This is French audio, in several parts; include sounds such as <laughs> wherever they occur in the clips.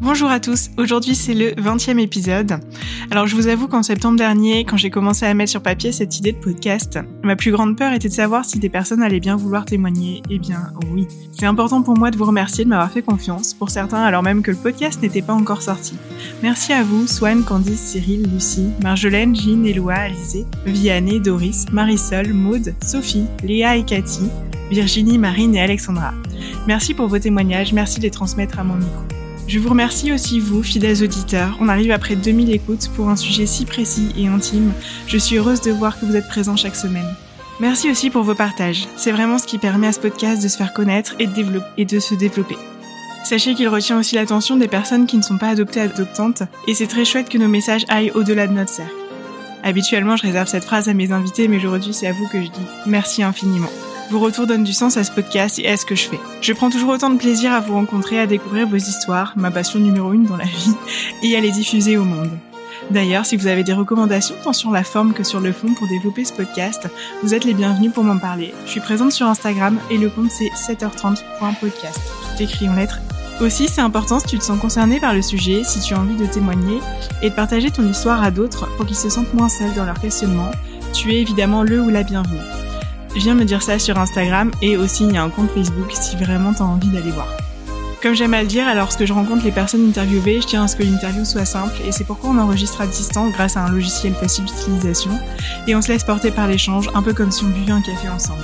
Bonjour à tous, aujourd'hui c'est le 20e épisode. Alors je vous avoue qu'en septembre dernier, quand j'ai commencé à mettre sur papier cette idée de podcast, ma plus grande peur était de savoir si des personnes allaient bien vouloir témoigner. Eh bien oui, c'est important pour moi de vous remercier de m'avoir fait confiance, pour certains alors même que le podcast n'était pas encore sorti. Merci à vous, Swan, Candice, Cyril, Lucie, Marjolaine, Jean, Éloi, Alizé, Vianney, Doris, Marisol, Maude, Sophie, Léa et Cathy, Virginie, Marine et Alexandra. Merci pour vos témoignages, merci de les transmettre à mon micro. Je vous remercie aussi, vous, fidèles auditeurs. On arrive après 2000 écoutes pour un sujet si précis et intime. Je suis heureuse de voir que vous êtes présents chaque semaine. Merci aussi pour vos partages. C'est vraiment ce qui permet à ce podcast de se faire connaître et de, et de se développer. Sachez qu'il retient aussi l'attention des personnes qui ne sont pas adoptées adoptantes, et c'est très chouette que nos messages aillent au-delà de notre cercle. Habituellement, je réserve cette phrase à mes invités, mais aujourd'hui, c'est à vous que je dis merci infiniment. Vos retours donnent du sens à ce podcast et à ce que je fais. Je prends toujours autant de plaisir à vous rencontrer, à découvrir vos histoires, ma passion numéro une dans la vie, <laughs> et à les diffuser au monde. D'ailleurs, si vous avez des recommandations tant sur la forme que sur le fond pour développer ce podcast, vous êtes les bienvenus pour m'en parler. Je suis présente sur Instagram et le compte c'est 7h30.podcast. Tout écrit en lettres. Aussi, c'est important si tu te sens concerné par le sujet, si tu as envie de témoigner et de partager ton histoire à d'autres pour qu'ils se sentent moins seuls dans leur questionnement, tu es évidemment le ou la bienvenue viens me dire ça sur Instagram et aussi il y a un compte Facebook si vraiment t'as envie d'aller voir. Comme j'aime à le dire, alors lorsque je rencontre les personnes interviewées, je tiens à ce que l'interview soit simple et c'est pourquoi on enregistre à distance grâce à un logiciel facile d'utilisation et on se laisse porter par l'échange, un peu comme si on buvait un café ensemble.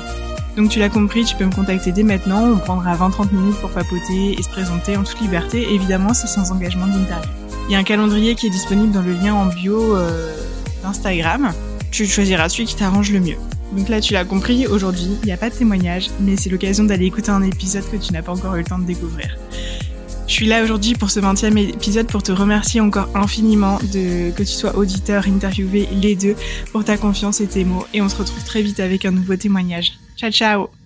Donc tu l'as compris, tu peux me contacter dès maintenant, on prendra 20-30 minutes pour papoter et se présenter en toute liberté, évidemment c'est sans engagement d'interview. Il y a un calendrier qui est disponible dans le lien en bio euh, d'Instagram, tu choisiras celui qui t'arrange le mieux. Donc là, tu l'as compris, aujourd'hui, il n'y a pas de témoignage, mais c'est l'occasion d'aller écouter un épisode que tu n'as pas encore eu le temps de découvrir. Je suis là aujourd'hui pour ce 20e épisode pour te remercier encore infiniment de que tu sois auditeur, interviewé, les deux, pour ta confiance et tes mots. Et on se retrouve très vite avec un nouveau témoignage. Ciao ciao